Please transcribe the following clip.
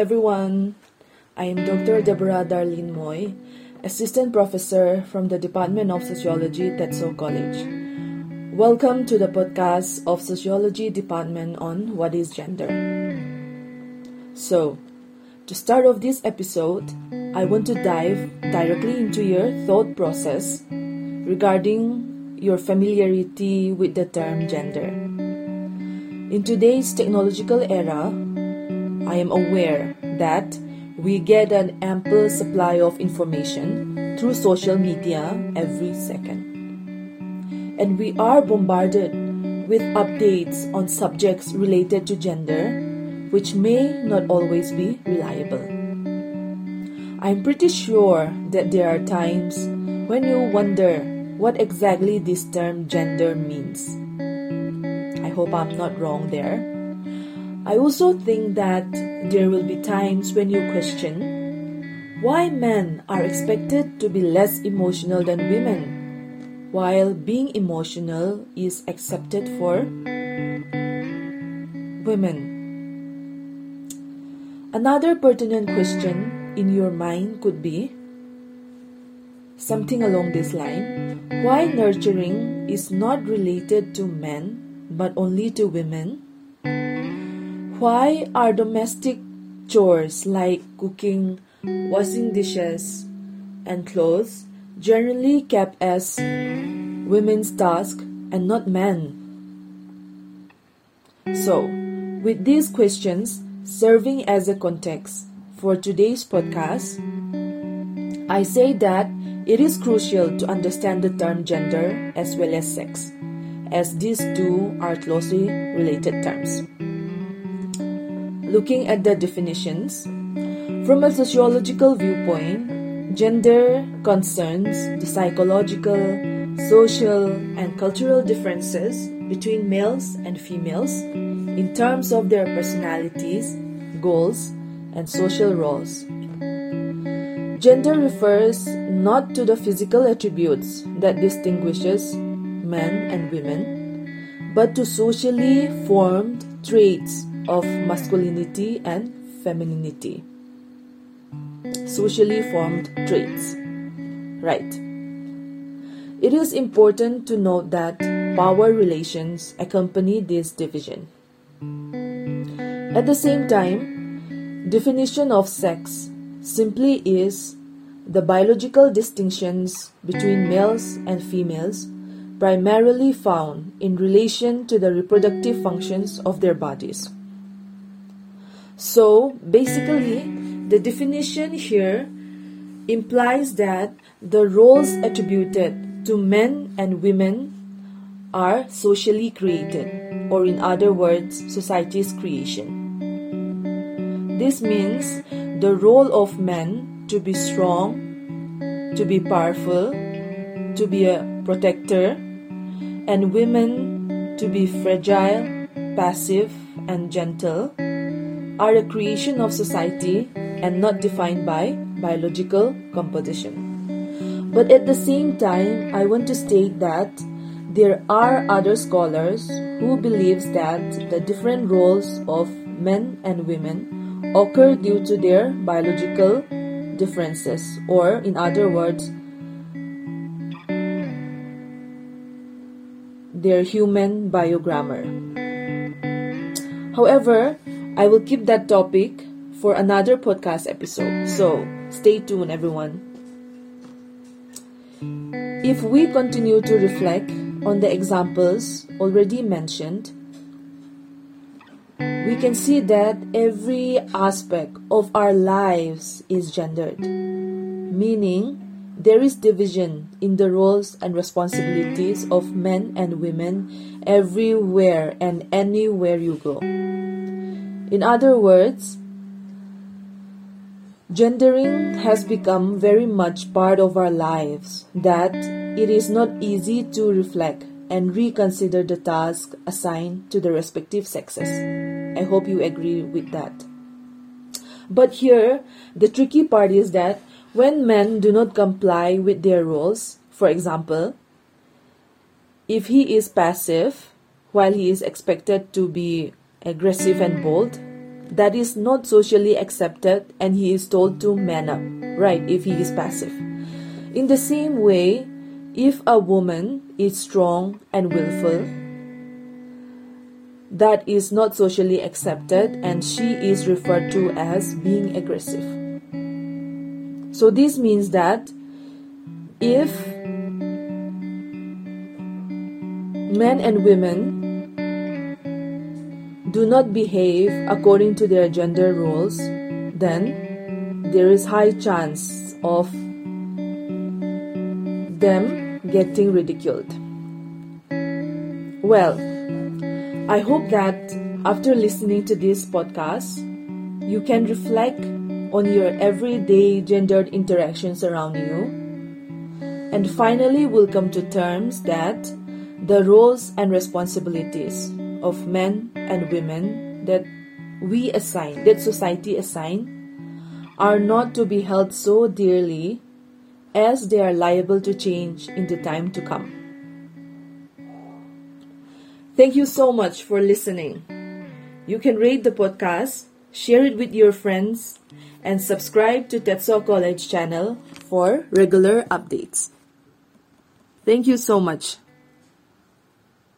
everyone. I am Dr. Deborah Darlene Moy, Assistant Professor from the Department of Sociology, Tetso College. Welcome to the podcast of Sociology Department on What is Gender. So, to start off this episode, I want to dive directly into your thought process regarding your familiarity with the term gender. In today's technological era, I am aware that we get an ample supply of information through social media every second. And we are bombarded with updates on subjects related to gender, which may not always be reliable. I'm pretty sure that there are times when you wonder what exactly this term gender means. I hope I'm not wrong there. I also think that there will be times when you question why men are expected to be less emotional than women, while being emotional is accepted for women. Another pertinent question in your mind could be something along this line why nurturing is not related to men but only to women? Why are domestic chores like cooking, washing dishes, and clothes generally kept as women's task and not men? So, with these questions serving as a context for today's podcast, I say that it is crucial to understand the term gender as well as sex as these two are closely related terms. Looking at the definitions, from a sociological viewpoint, gender concerns the psychological, social, and cultural differences between males and females in terms of their personalities, goals, and social roles. Gender refers not to the physical attributes that distinguishes men and women, but to socially formed traits of masculinity and femininity. Socially formed traits. Right. It is important to note that power relations accompany this division. At the same time, definition of sex simply is the biological distinctions between males and females primarily found in relation to the reproductive functions of their bodies. So, basically, the definition here implies that the roles attributed to men and women are socially created, or in other words, society's creation. This means the role of men to be strong, to be powerful, to be a protector, and women to be fragile, passive, and gentle are a creation of society and not defined by biological composition. But at the same time, I want to state that there are other scholars who believes that the different roles of men and women occur due to their biological differences or in other words their human biogrammar. However, I will keep that topic for another podcast episode, so stay tuned, everyone. If we continue to reflect on the examples already mentioned, we can see that every aspect of our lives is gendered, meaning there is division in the roles and responsibilities of men and women everywhere and anywhere you go. In other words, gendering has become very much part of our lives that it is not easy to reflect and reconsider the task assigned to the respective sexes. I hope you agree with that. But here, the tricky part is that when men do not comply with their roles, for example, if he is passive while he is expected to be aggressive and bold, that is not socially accepted and he is told to man up, right, if he is passive. In the same way, if a woman is strong and willful, that is not socially accepted and she is referred to as being aggressive. So, this means that if men and women do not behave according to their gender roles, then there is high chance of them getting ridiculed. Well, I hope that after listening to this podcast, you can reflect on your everyday gendered interactions around you and finally will come to terms that the roles and responsibilities of men and women that we assign, that society assign, are not to be held so dearly as they are liable to change in the time to come. Thank you so much for listening. You can rate the podcast, share it with your friends, and subscribe to Tetso College channel for regular updates. Thank you so much.